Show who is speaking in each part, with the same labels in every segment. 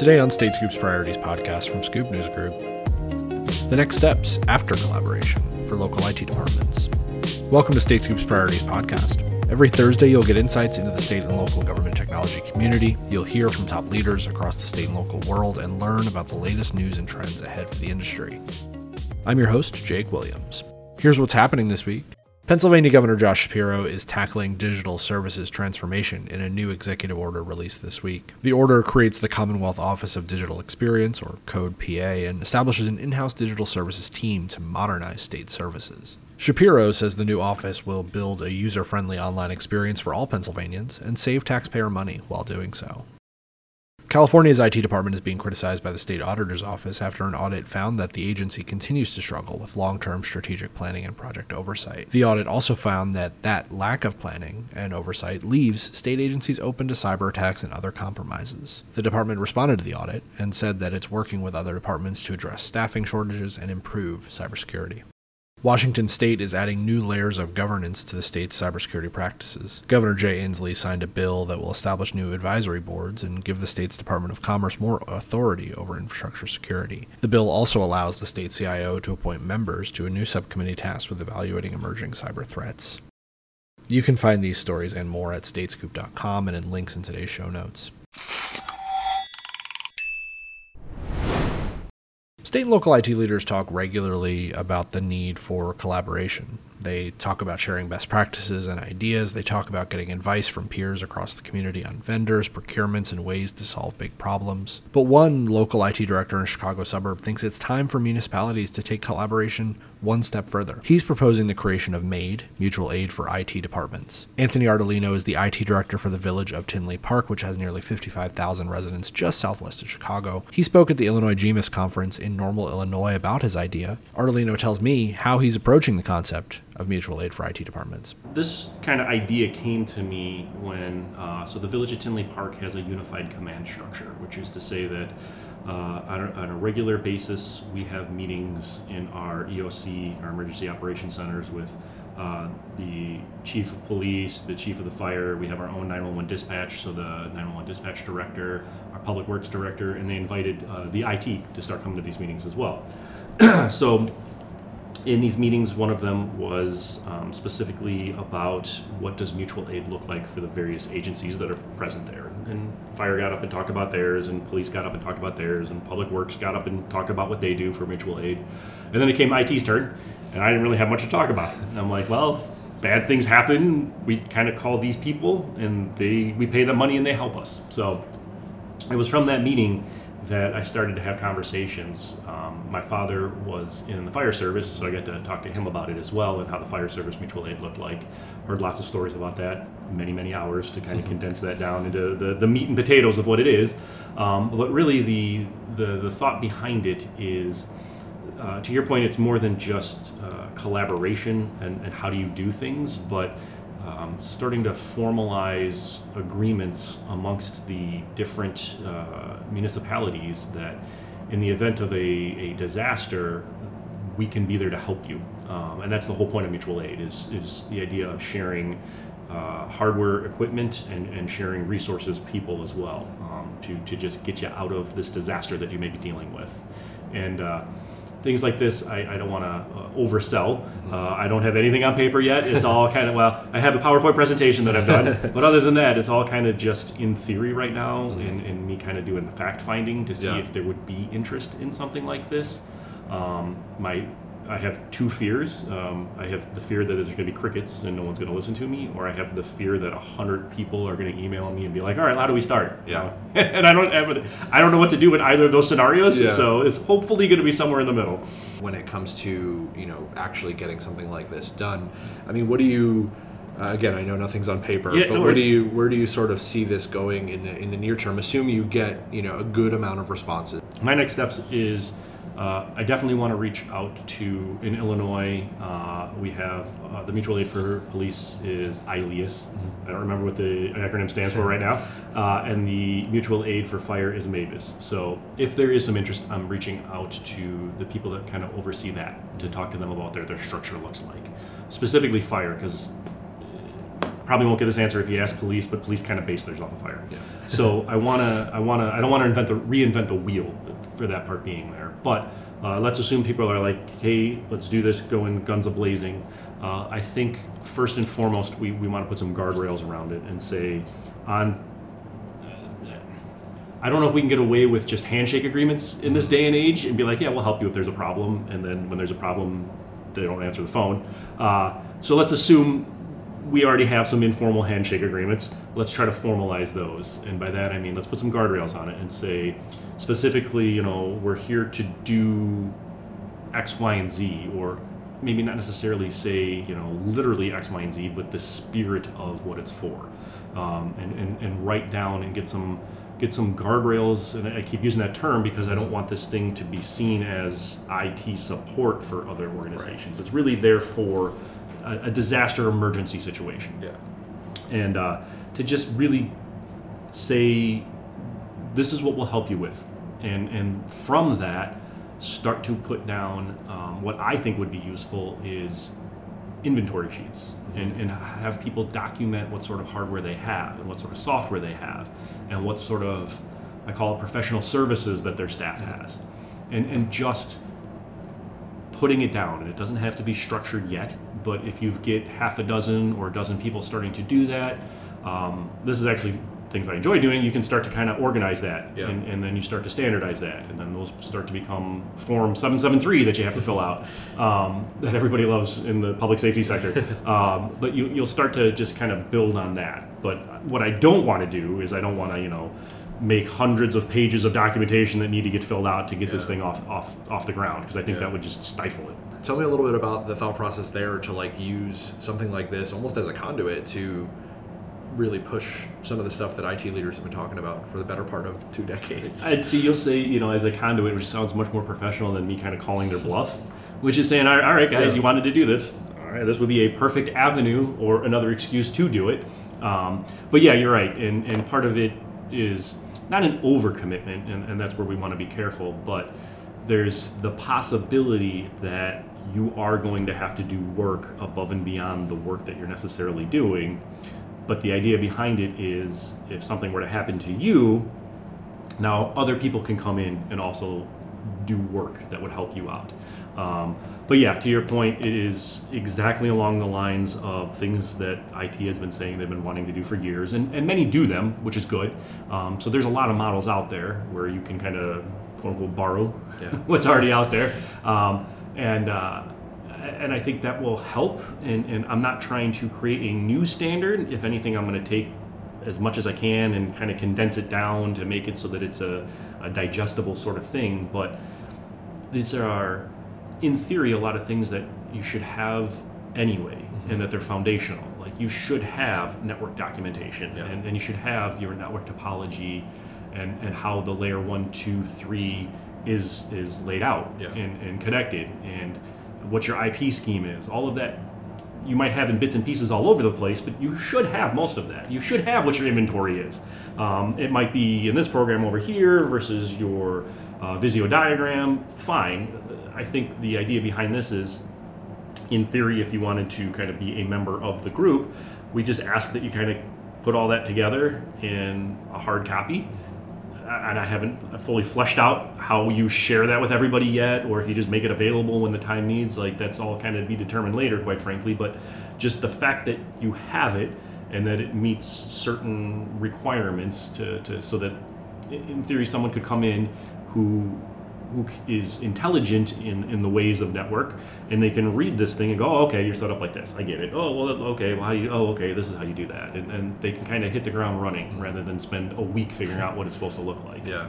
Speaker 1: Today on StateScoop's Priorities podcast from Scoop News Group, the next steps after collaboration for local IT departments. Welcome to StateScoop's Priorities podcast. Every Thursday, you'll get insights into the state and local government technology community. You'll hear from top leaders across the state and local world and learn about the latest news and trends ahead for the industry. I'm your host, Jake Williams. Here's what's happening this week. Pennsylvania Governor Josh Shapiro is tackling digital services transformation in a new executive order released this week. The order creates the Commonwealth Office of Digital Experience, or CODE PA, and establishes an in house digital services team to modernize state services. Shapiro says the new office will build a user friendly online experience for all Pennsylvanians and save taxpayer money while doing so. California's IT department is being criticized by the state auditor's office after an audit found that the agency continues to struggle with long-term strategic planning and project oversight. The audit also found that that lack of planning and oversight leaves state agencies open to cyber attacks and other compromises. The department responded to the audit and said that it's working with other departments to address staffing shortages and improve cybersecurity. Washington state is adding new layers of governance to the state's cybersecurity practices. Governor Jay Inslee signed a bill that will establish new advisory boards and give the state's Department of Commerce more authority over infrastructure security. The bill also allows the state CIO to appoint members to a new subcommittee tasked with evaluating emerging cyber threats. You can find these stories and more at statescoop.com and in links in today's show notes. State and local IT leaders talk regularly about the need for collaboration. They talk about sharing best practices and ideas. They talk about getting advice from peers across the community on vendors, procurements, and ways to solve big problems. But one local IT director in a Chicago suburb thinks it's time for municipalities to take collaboration one step further. He's proposing the creation of MAID, Mutual Aid for IT Departments. Anthony Ardolino is the IT director for the village of Tinley Park, which has nearly 55,000 residents just southwest of Chicago. He spoke at the Illinois GMIS conference in Normal, Illinois about his idea. Ardolino tells me how he's approaching the concept of mutual aid for IT departments.
Speaker 2: This kind of idea came to me when, uh, so the village of Tinley Park has a unified command structure, which is to say that uh, on, a, on, a, regular basis, we have meetings in our EOC, our emergency operations centers, with uh, the chief of police, the chief of the fire. We have our own 911 dispatch, so the 911 dispatch director, our public works director, and they invited uh, the IT to start coming to these meetings as well. so in these meetings, one of them was um, specifically about what does mutual aid look like for the various agencies that are present there. And fire got up and talked about theirs, and police got up and talked about theirs, and public works got up and talked about what they do for mutual aid. And then it came IT's turn, and I didn't really have much to talk about. And I'm like, well, bad things happen. We kind of call these people, and they we pay them money, and they help us. So it was from that meeting that I started to have conversations. Um, my father was in the fire service, so I got to talk to him about it as well and how the fire service mutual aid looked like. Heard lots of stories about that, many, many hours to kind of condense that down into the, the meat and potatoes of what it is. Um, but really, the, the, the thought behind it is uh, to your point, it's more than just uh, collaboration and, and how do you do things, but um, starting to formalize agreements amongst the different uh, municipalities that in the event of a, a disaster, we can be there to help you. Um, and that's the whole point of mutual aid is, is the idea of sharing uh, hardware equipment and, and sharing resources, people as well, um, to, to just get you out of this disaster that you may be dealing with. And uh, things like this, I, I don't want to uh, oversell. Mm-hmm. Uh, I don't have anything on paper yet. It's all kind of, well, I have a PowerPoint presentation that I've done, but other than that, it's all kind of just in theory right now mm-hmm. and, and, me kind of doing the fact finding to see yeah. if there would be interest in something like this. Um, my I have two fears. Um, I have the fear that there's going to be crickets and no one's going to listen to me, or I have the fear that a hundred people are going to email me and be like, "All right, how do we start?"
Speaker 1: Yeah.
Speaker 2: and I don't have, I don't know what to do in either of those scenarios. Yeah. So it's hopefully going to be somewhere in the middle.
Speaker 1: When it comes to you know actually getting something like this done, I mean, what do you? Uh, again, I know nothing's on paper, yeah, but no where do you where do you sort of see this going in the in the near term? Assume you get you know a good amount of responses.
Speaker 2: My next steps is uh, I definitely want to reach out to in Illinois. Uh, we have uh, the mutual aid for police is ILEAS. Mm-hmm. I don't remember what the acronym stands for right now, uh, and the mutual aid for fire is MABAS. So if there is some interest, I'm reaching out to the people that kind of oversee that to talk to them about their their structure looks like, specifically fire because probably won't get this answer if you ask police, but police kind of base theirs off of fire. so I wanna, I wanna, I don't want to invent the reinvent the wheel for that part being there. But uh, let's assume people are like, hey, let's do this, going guns a blazing. Uh, I think first and foremost, we, we want to put some guardrails around it and say, on I don't know if we can get away with just handshake agreements in this day and age and be like, yeah, we'll help you if there's a problem, and then when there's a problem, they don't answer the phone. Uh, so let's assume we already have some informal handshake agreements. Let's try to formalize those, and by that I mean let's put some guardrails on it and say specifically, you know, we're here to do X, Y, and Z, or maybe not necessarily say, you know, literally X, Y, and Z, but the spirit of what it's for, um, and, and and write down and get some get some guardrails, and I keep using that term because I don't want this thing to be seen as IT support for other organizations. It's really there for a, a disaster emergency situation.
Speaker 1: Yeah.
Speaker 2: And uh, to just really say, this is what we'll help you with. And, and from that, start to put down um, what I think would be useful is inventory sheets and, and have people document what sort of hardware they have and what sort of software they have and what sort of I call it professional services that their staff has and, and just putting it down and it doesn't have to be structured yet but if you get half a dozen or a dozen people starting to do that um, this is actually things I enjoy doing, you can start to kind of organize that,
Speaker 1: Yeah.
Speaker 2: and, and then you start to standardize that, and then those start to become Form 773 that you have to fill out, um, that everybody loves in the public safety sector. um, but you, you'll start to just kind of build on that. But what I don't want to do is I don't want to, you know, make hundreds of pages of documentation that need to get filled out to get this thing off off off the ground because I think
Speaker 1: Yeah.
Speaker 2: that would just stifle it.
Speaker 1: Tell me a little bit about the thought process there to like use something like this almost as a conduit to really push some of the stuff that IT leaders have been talking about for the better part of two decades.
Speaker 2: I'd see you'll say, you know, as a conduit, which sounds much more professional than me kind of calling their bluff, which is saying, all right, guys,
Speaker 1: Yeah.
Speaker 2: you wanted to do this. All right, this would be a perfect avenue or another excuse to do it. Um, but yeah, you're right. And, and part of it is not an overcommitment, and, and that's where we want to be careful, but there's the possibility that you are going to have to do work above and beyond the work that you're necessarily doing. But the idea behind it is if something were to happen to you, now other people can come in and also do work that would help you out. Um, but yeah, to your point, it is exactly along the lines of things that IT has been saying they've been wanting to do for years, and, and many do them, which is good. Um, so there's a lot of models out there where you can kind of quote unquote borrow
Speaker 1: Yeah.
Speaker 2: what's already out there, um, and uh, and I think that will help. And, and I'm not trying to create a new standard. If anything, I'm going to take as much as I can and kind of condense it down to make it so that it's a, a digestible sort of thing. But these are, in theory, a lot of things that you should have anyway, and that they're foundational. Like you should have network documentation,
Speaker 1: Yeah.
Speaker 2: and, and you should have your network topology, and, and how the layer one, two, three is is laid out
Speaker 1: Yeah.
Speaker 2: and, and connected, and what your IP scheme is. All of that you might have in bits and pieces all over the place, but you should have most of that. You should have what your inventory is. Um, it might be in this program over here versus your uh, Visio diagram. Fine. I think the idea behind this is, in theory, if you wanted to kind of be a member of the group, we just ask that you kind of put all that together in a hard copy. And I haven't fully fleshed out how you share that with everybody yet, or if you just make it available when the time needs. Like that's all kind of be determined later, quite frankly. But just the fact that you have it and that it meets certain requirements to, to so that in theory someone could come in who who is intelligent in, in the ways of network and they can read this thing and go oh, okay you're set up like this i get it oh well okay well how do you oh okay this is how you do that and, and they can kind of hit the ground running rather than spend a week figuring out what it's supposed to look like
Speaker 1: Yeah,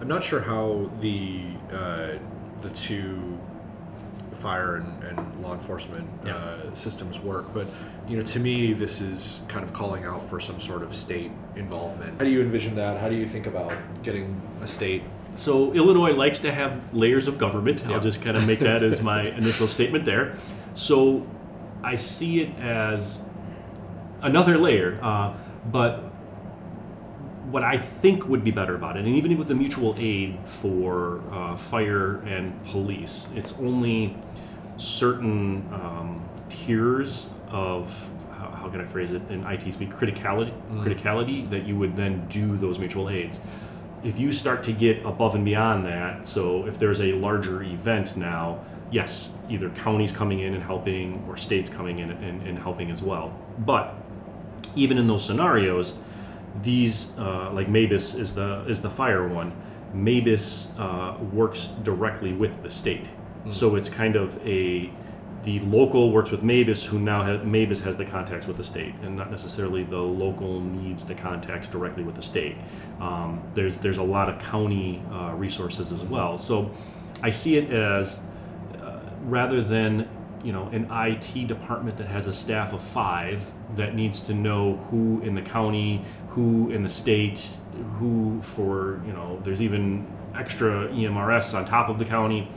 Speaker 1: I'm not sure how the uh, the two fire and, and law enforcement
Speaker 2: Yeah.
Speaker 1: uh, systems work, but you know, to me, this is kind of calling out for some sort of state involvement. How do you envision that? How do you think about getting a state?
Speaker 2: So Illinois likes to have layers of government.
Speaker 1: Yeah.
Speaker 2: I'll just kind of make that as my initial statement there. So I see it as another layer, uh, but what I think would be better about it, and even with the mutual aid for uh, fire and police, it's only certain um, tiers of how, how can I phrase it in IT speak criticality criticality that you would then do those mutual aids. If you start to get above and beyond that, so if there's a larger event now, yes, either counties coming in and helping or states coming in and, and helping as well. But even in those scenarios, these uh, like MABAS is the is the fire one. MABAS uh, works directly with the state, so it's kind of a the local works with MABAS, who now has MABAS has the contacts with the state, and not necessarily the local needs the contacts directly with the state. Um, there's there's a lot of county uh, resources as well, so I see it as uh, rather than you know an IT department that has a staff of five that needs to know who in the county, who in the state, who for you know there's even extra EMRS on top of the county.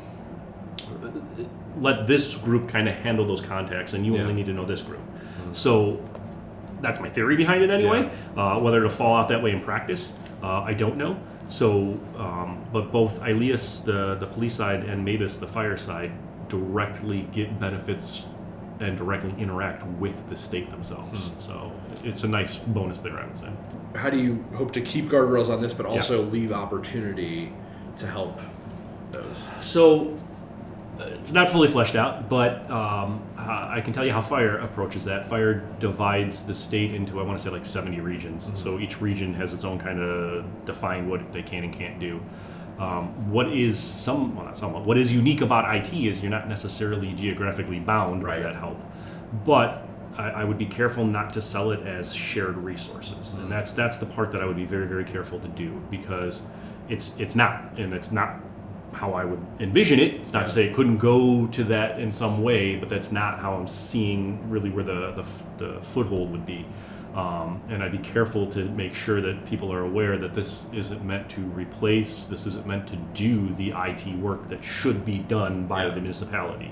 Speaker 2: Let this group kind of handle those contacts, and you
Speaker 1: Yeah.
Speaker 2: only need to know this group. So that's my theory behind it anyway. Uh, whether it'll fall out that way in practice, uh, I don't know. So, um, but both ILEAS, the the police side, and MABAS, the fire side, directly get benefits and directly interact with the state themselves. So it's a nice bonus there, I would say.
Speaker 1: How do you hope to keep guardrails on this, but also leave opportunity to help those?
Speaker 2: So it's not fully fleshed out, but um, I can tell you how fire approaches that. Fire divides the state into I want to say like 70 regions. So each region has its own kind of define what they can and can't do. Um, what is some well not somewhat what is unique about IT is you're not necessarily geographically bound
Speaker 1: Right.
Speaker 2: by that help, but I, I would be careful not to sell it as shared resources, and that's that's the part that I would be very very careful to do because it's it's not, and it's not how I would envision it. It's not to say it couldn't go to that in some way, but that's not how I'm seeing really where the the, the foothold would be. Um, and I'd be careful to make sure that people are aware that this isn't meant to replace, this isn't meant to do the IT work that should be done by
Speaker 1: Yeah.
Speaker 2: the municipality.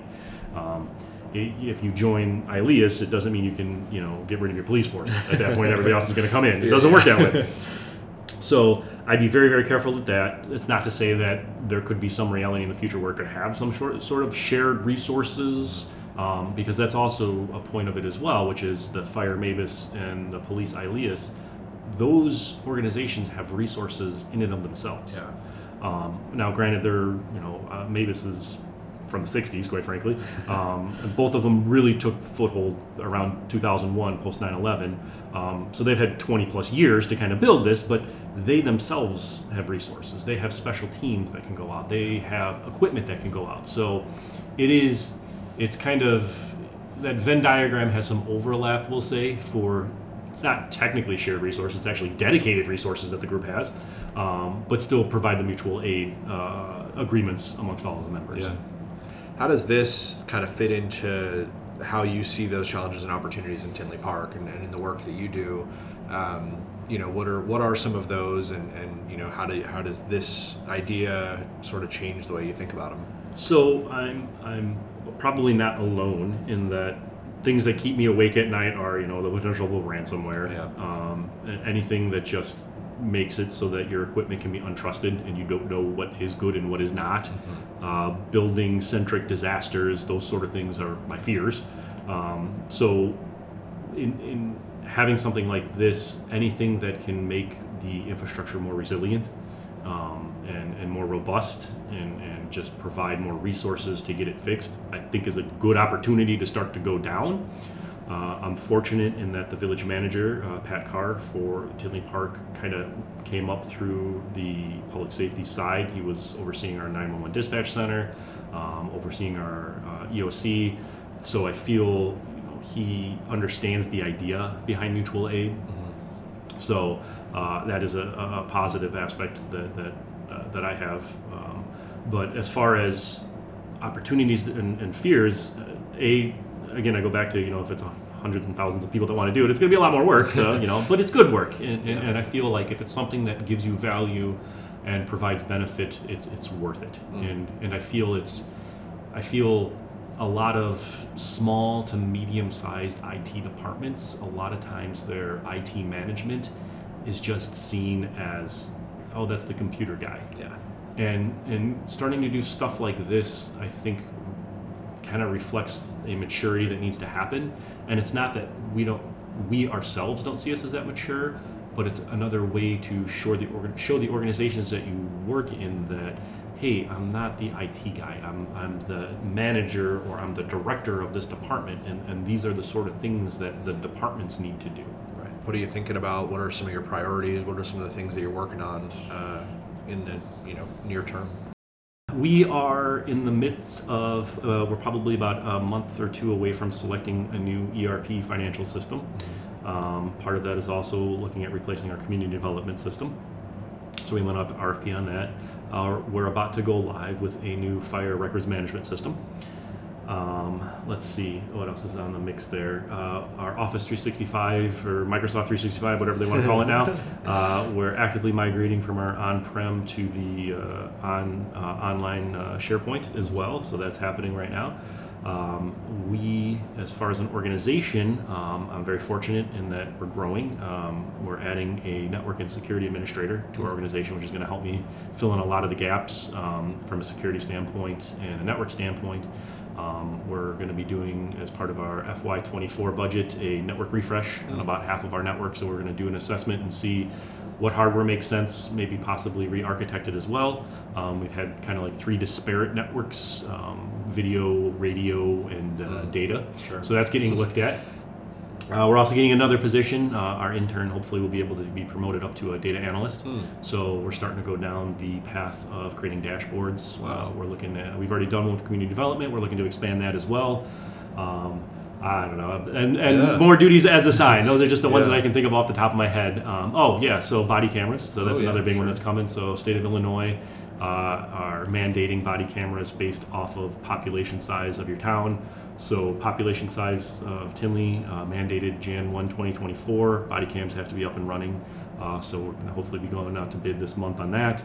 Speaker 2: Um, if you join ILEAS, it doesn't mean you can, you know, get rid of your police force. At that point, everybody else is going to come in. It doesn't work that way. So I'd be very, very careful with that. It's not to say that there could be some reality in the future where it could have some short, sort of shared resources, um, because that's also a point of it as well, which is the Fire MABAS and the Police ILEAS. Those organizations have resources in and of themselves.
Speaker 1: Yeah.
Speaker 2: Um, now, granted, they're you know uh, MABAS is from the '60s, quite frankly. Um, both of them really took foothold around 2001, post 9/11. Um, so they've had 20 plus years to kind of build this, but they themselves have resources. They have special teams that can go out. They have equipment that can go out. So it is, it's kind of that Venn diagram has some overlap, we'll say, for it's not technically shared resources, it's actually dedicated resources that the group has, um, but still provide the mutual aid uh, agreements amongst all of the members.
Speaker 1: Yeah. How does this kind of fit into how you see those challenges and opportunities in Tinley Park and, and in the work that you do? Um, you know, what are what are some of those, and, and you know, how do how does this idea sort of change the way you think about them?
Speaker 2: So I'm I'm probably not alone in that things that keep me awake at night are you know the potential of ransomware,
Speaker 1: Yeah.
Speaker 2: um, anything that just makes it so that your equipment can be untrusted and you don't know what is good and what is not. Uh, building centric disasters, those sort of things are my fears. Um, so in, in having something like this, anything that can make the infrastructure more resilient um, and, and more robust and, and just provide more resources to get it fixed, I think is a good opportunity to start to go down. Uh, I'm fortunate in that the village manager, uh, Pat Carr, for Tinley Park, kind of came up through the public safety side. He was overseeing our 911 dispatch center, um, overseeing our uh, EOC. So I feel you know, he understands the idea behind mutual aid. So uh, that is a, a a positive aspect that that, uh, that I have. Um, but as far as opportunities and, and fears, uh, a again I go back to you know if it's hundreds and thousands of people that want to do it, it's going to be a lot more work. So, you know, but it's good work, and, and, and I feel like if it's something that gives you value and provides benefit, it's it's worth it. Mm. And and I feel it's I feel a lot of small to medium sized IT departments, a lot of times their IT management is just seen as, oh, that's the computer guy.
Speaker 1: Yeah.
Speaker 2: And, and starting to do stuff like this, I think, kind of reflects a maturity that needs to happen. And it's not that we don't we ourselves don't see us as that mature, but it's another way to show the show the organizations that you work in that hey, I'm not the IT guy. I'm, I'm the manager or I'm the director of this department, and, and these are the sort of things that the departments need to do.
Speaker 1: Right. What are you thinking about? What are some of your priorities? What are some of the things that you're working on uh, in the you know near term?
Speaker 2: We are in the midst of, uh, we're probably about a month or two away from selecting a new ERP financial system. Um, part of that is also looking at replacing our community development system. So we went out to RFP on that. Uh, we're about to go live with a new fire records management system. Um, let's see what else is on the mix there. Uh, our Office 365 or Microsoft 365, whatever they want to call it now. Uh, we're actively migrating from our on-prem to the uh, on uh, online uh, SharePoint as well. So that's happening right now. Um, we, as far as an organization, um, I'm very fortunate in that we're growing. Um, we're adding a network and security administrator to our organization, which is going to help me fill in a lot of the gaps um, from a security standpoint and a network standpoint. Um, we're going to be doing, as part of our FY24 budget, a network refresh on about half of our network. So we're going to do an assessment and see what hardware makes sense, maybe possibly re-architect it as well. Um, we've had kind of like three disparate networks, um, video, radio, and uh, data.
Speaker 1: Sure.
Speaker 2: So that's getting looked at. Uh, we're also getting another position. Uh, our intern hopefully will be able to be promoted up to a data analyst. So we're starting to go down the path of creating dashboards.
Speaker 1: Wow.
Speaker 2: Uh, we're looking at. We've already done one with community development. We're looking to expand that as well. Um, I don't know, and and
Speaker 1: Yeah.
Speaker 2: more duties as assigned. Those are just the ones
Speaker 1: Yeah.
Speaker 2: that I can think of off the top of my head. Um, oh yeah, so body cameras. So that's
Speaker 1: Oh, yeah,
Speaker 2: another big one that's coming. So state of Illinois uh, are mandating body cameras based off of population size of your town. So population size of Tinley uh, mandated Jan 1, 2024. Body cams have to be up and running. Uh, so we're going to hopefully be going out to bid this month on that.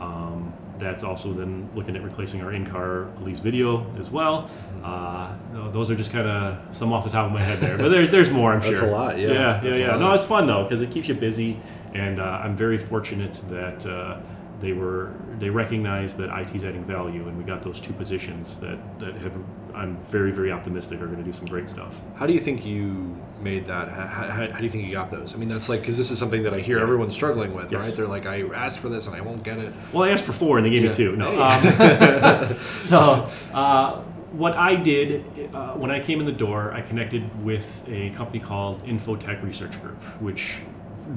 Speaker 2: Um, that's also then looking at replacing our in-car police video as well. Uh, those are just kind of some off the top of my head there, but there, there's more. I'm
Speaker 1: That's
Speaker 2: sure.
Speaker 1: a lot, yeah.
Speaker 2: Yeah, yeah, yeah. No, it's fun though because it keeps you busy, and uh, I'm very fortunate that uh, they were they recognized that IT's adding value, and we got those two positions that that have. I'm very very optimistic are going to do some great stuff.
Speaker 1: How do you think you made that? How, how, how do you think you got those? I mean, that's like because this is something that I hear everyone's struggling with,
Speaker 2: Yes.
Speaker 1: right? They're like, I asked for this and I won't get it.
Speaker 2: Well, I asked for four, and they gave
Speaker 1: Yeah.
Speaker 2: me two. No.
Speaker 1: Hey.
Speaker 2: Um, so, uh, what I did uh, when I came in the door, I connected with a company called Infotech Research Group, which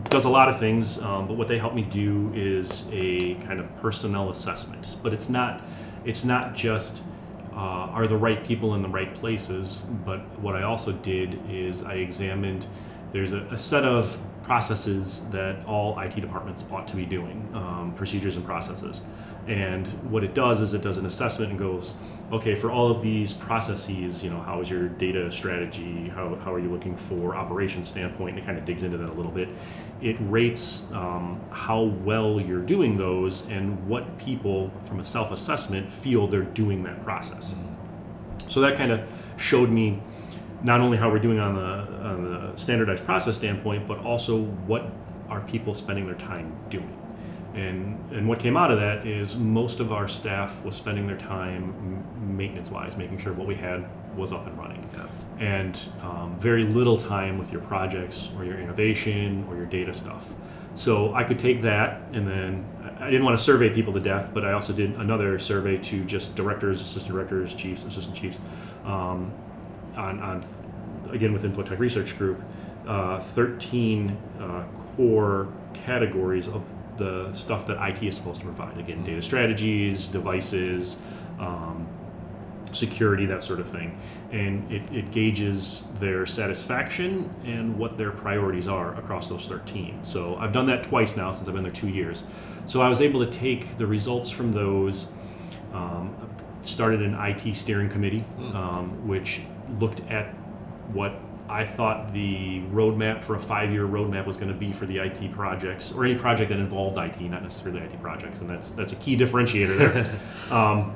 Speaker 2: does a lot of things. Um, but what they help me do is a kind of personnel assessment. But it's not. It's not just. Uh, are the right people in the right places? But what I also did is I examined there's a, a set of processes that all IT departments ought to be doing, um, procedures and processes. And what it does is it does an assessment and goes, okay, for all of these processes, you know, how is your data strategy? How, how are you looking for operations standpoint? And it kind of digs into that a little bit. It rates um, how well you're doing those and what people, from a self assessment, feel they're doing that process. So that kind of showed me not only how we're doing on the on the standardized process standpoint, but also what are people spending their time doing. And and what came out of that is most of our staff was spending their time maintenance wise, making sure what we had was up and running,
Speaker 1: Yeah.
Speaker 2: and um, very little time with your projects or your innovation or your data stuff. So I could take that and then I didn't want to survey people to death, but I also did another survey to just directors, assistant directors, chiefs, assistant chiefs, um, on, on again with Infotech Research Group, uh, 13 uh, core categories of the stuff that IT is supposed to provide. Again, data strategies, devices, um, security, that sort of thing. And it, it gauges their satisfaction and what their priorities are across those 13. So I've done that twice now since I've been there two years. So I was able to take the results from those, um, started an IT steering committee, um, which looked at what I thought the roadmap for a five-year roadmap was going to be for the IT projects or any project that involved IT, not necessarily IT projects, and that's that's a key differentiator there. um,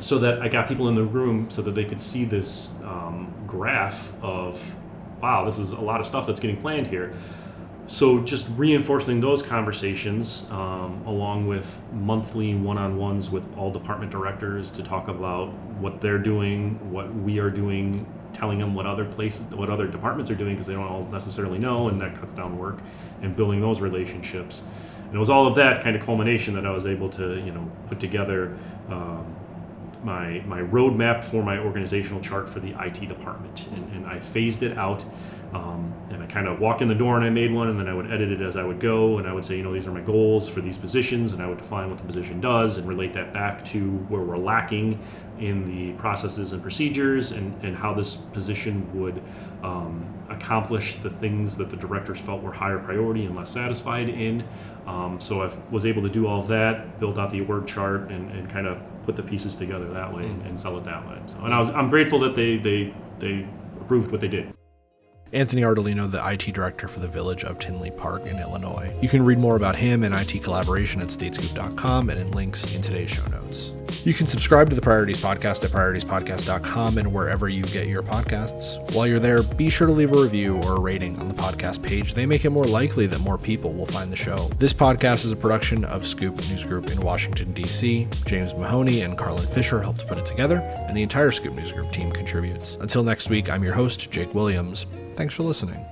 Speaker 2: so that I got people in the room so that they could see this um, graph of, wow, this is a lot of stuff that's getting planned here. So just reinforcing those conversations, um, along with monthly one-on-ones with all department directors to talk about what they're doing, what we are doing telling them what other places, what other departments are doing because they don't all necessarily know, and that cuts down work, and building those relationships. And it was all of that kind of culmination that I was able to, you know, put together um, my my roadmap for my organizational chart for the IT department, and, and I phased it out. Um, and I kind of walk in the door and I made one, and then I would edit it as I would go, and I would say, you know, these are my goals for these positions, and I would define what the position does and relate that back to where we're lacking in the processes and procedures, and, and how this position would um, accomplish the things that the directors felt were higher priority and less satisfied in. Um, so I was able to do all of that, build out the org chart, and, and kind of put the pieces together that way and, and sell it that way. So, and I was, I'm grateful that they, they, they approved what they did.
Speaker 1: Anthony Ardolino, the IT director for the village of Tinley Park in Illinois. You can read more about him and IT collaboration at statescoop.com and in links in today's show notes. You can subscribe to the Priorities Podcast at prioritiespodcast.com and wherever you get your podcasts. While you're there, be sure to leave a review or a rating on the podcast page. They make it more likely that more people will find the show. This podcast is a production of Scoop News Group in Washington, D.C. James Mahoney and Carlin Fisher helped put it together, and the entire Scoop News Group team contributes. Until next week, I'm your host, Jake Williams. Thanks for listening.